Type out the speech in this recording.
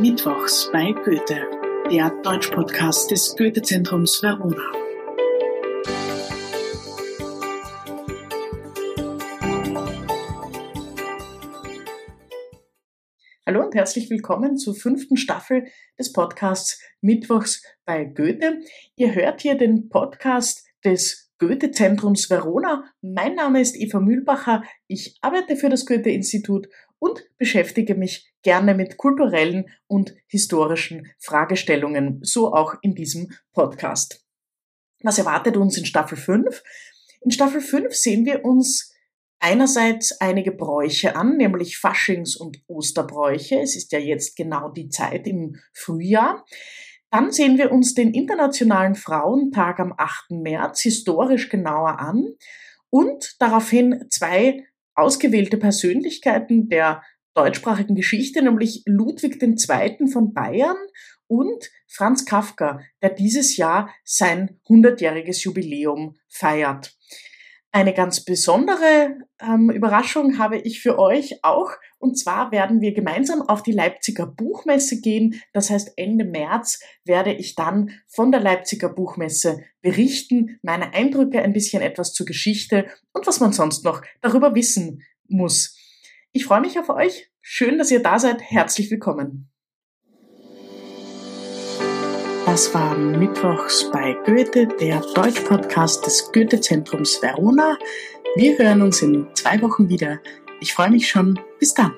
Mittwochs bei Goethe, der Deutsch-Podcast des Goethe-Zentrums Verona. Hallo und herzlich willkommen zur fünften Staffel des Podcasts Mittwochs bei Goethe. Ihr hört hier den Podcast des Goethe-Zentrums Verona. Mein Name ist Eva Mühlbacher. Ich arbeite für das Goethe-Institut und beschäftige mich gerne mit kulturellen und historischen Fragestellungen, so auch in diesem Podcast. Was erwartet uns in Staffel 5? In Staffel 5 sehen wir uns einerseits einige Bräuche an, nämlich Faschings- und Osterbräuche. Es ist ja jetzt genau die Zeit im Frühjahr. Dann sehen wir uns den Internationalen Frauentag am 8. März historisch genauer an und daraufhin zwei ausgewählte Persönlichkeiten der deutschsprachigen Geschichte, nämlich Ludwig II. von Bayern und Franz Kafka, der dieses Jahr sein 100-jähriges Jubiläum feiert. Eine ganz besondere ähm, Überraschung habe ich für euch auch. Und zwar werden wir gemeinsam auf die Leipziger Buchmesse gehen. Das heißt, Ende März werde ich dann von der Leipziger Buchmesse berichten, meine Eindrücke, ein bisschen etwas zur Geschichte und was man sonst noch darüber wissen muss. Ich freue mich auf euch. Schön, dass ihr da seid. Herzlich willkommen. Das war Mittwochs bei Goethe, der Deutsch-Podcast des Goethe-Zentrums Verona. Wir hören uns in zwei Wochen wieder. Ich freue mich schon. Bis dann.